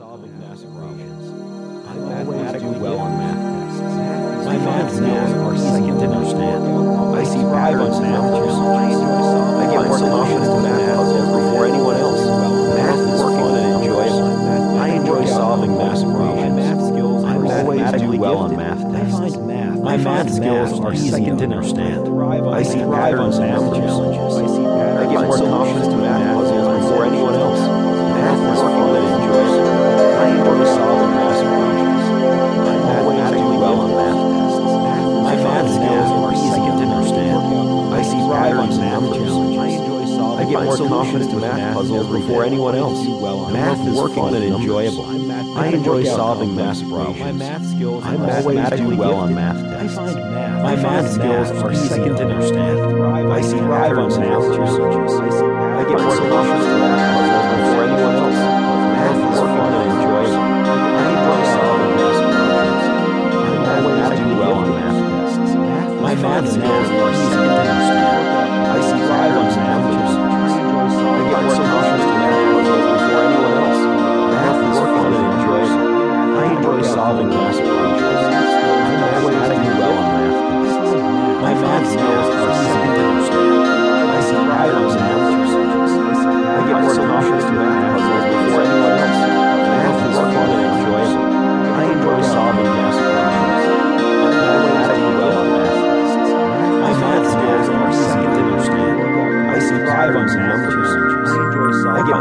solving math equations. I mathematically well on math tests. My math skills are second to understand. I see patterns in math challenges. I get more confidence to math puzzles before anyone else. Math is fun and enjoyable. I enjoy solving math skills I'm are mathematically well on math I tests. find math. My math skills are second to understand. I see patterns in math challenges. I get more confidence to math puzzles before anyone else. Confidence to math puzzles before anyone else. Math is fun and enjoyable. I enjoy solving math My problems. math skills I'm are mathematically well on math I tests. find math. My math skills are second to understand. I see patterns in math challenges. I get more confidence in math puzzles before anyone else. Math is fun and enjoyable. I enjoy solving math problems. I'm mathematically well on math tests. My math skills are second to understand.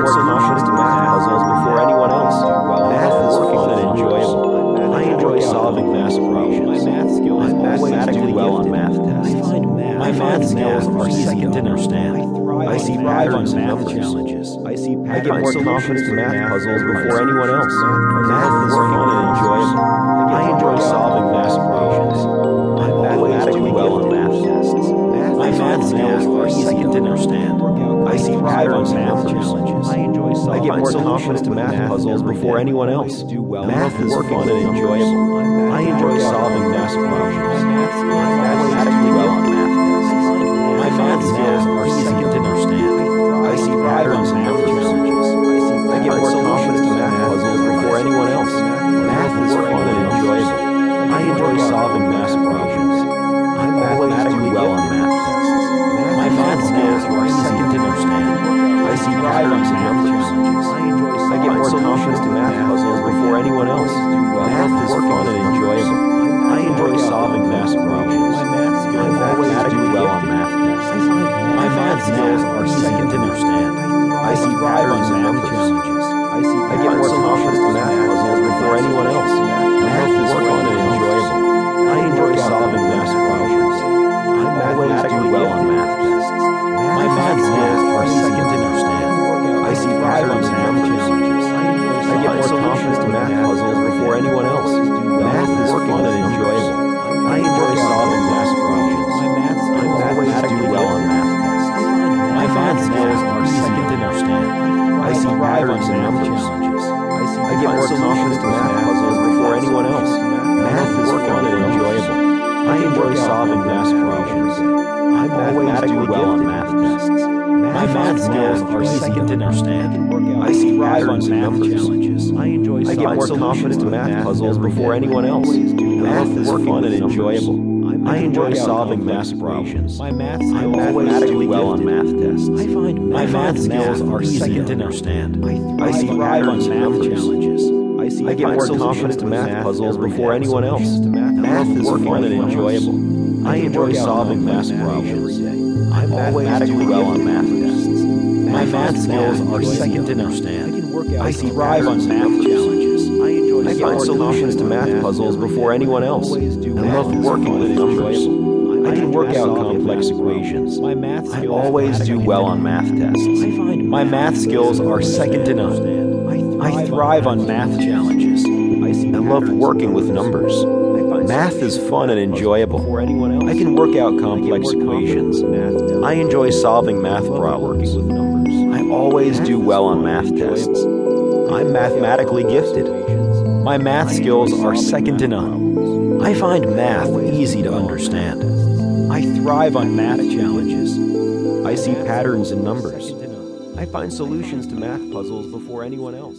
More confidence in math puzzles before anyone else. Math is fun and enjoyable. I enjoy solving math problems. My math skills I'm mathematically well on math tests. I find math. My math skills are second to understand. I see patterns in math challenges. I see patterns. I get more confidence in math puzzles before anyone else. Math is fun and enjoyable. I enjoy solving math equations. I'm mathematically well on math tests. My math skills are second to understand. I see patterns in math challenges. I enjoy solving I get more confidence to math puzzles before anyone else. do Math is fun and enjoyable. I enjoy solving math equations. Math challenges. I get more confidence in math puzzles before anyone else. Patterns in math challenges. I get more confidence in math puzzles before anyone else. Math is fun and enjoyable. I enjoy solving math equations. I'm mathematically well on math tests. My math skills are second to understand. I see patterns in math challenges. I enjoy I get more confidence in math puzzles before anyone else. Math is fun and enjoyable. I enjoy solving math equations. My math skills mathematically well on math tests. I find My math skills are second to understand. I see patterns in math challenges. I see I get more confidence in math puzzles before anyone else. Math is fun and enjoyable. I enjoy solving math problems. I'm mathematically well on math tests. My math skills are second to understand. I see patterns in math challenges. I find solutions to math puzzles before anyone else. I love working with numbers. I can work out complex equations. I always do well on math tests. I find My math skills are second to none. I thrive on math challenges. I I love working with numbers. Math is fun and enjoyable. I can work out complex equations. I enjoy solving math problems. I always do well on math tests. I'm mathematically gifted. My math skills are second to none. I find math easy to understand. I thrive on math challenges. I see patterns in numbers. I find solutions to math puzzles before anyone else.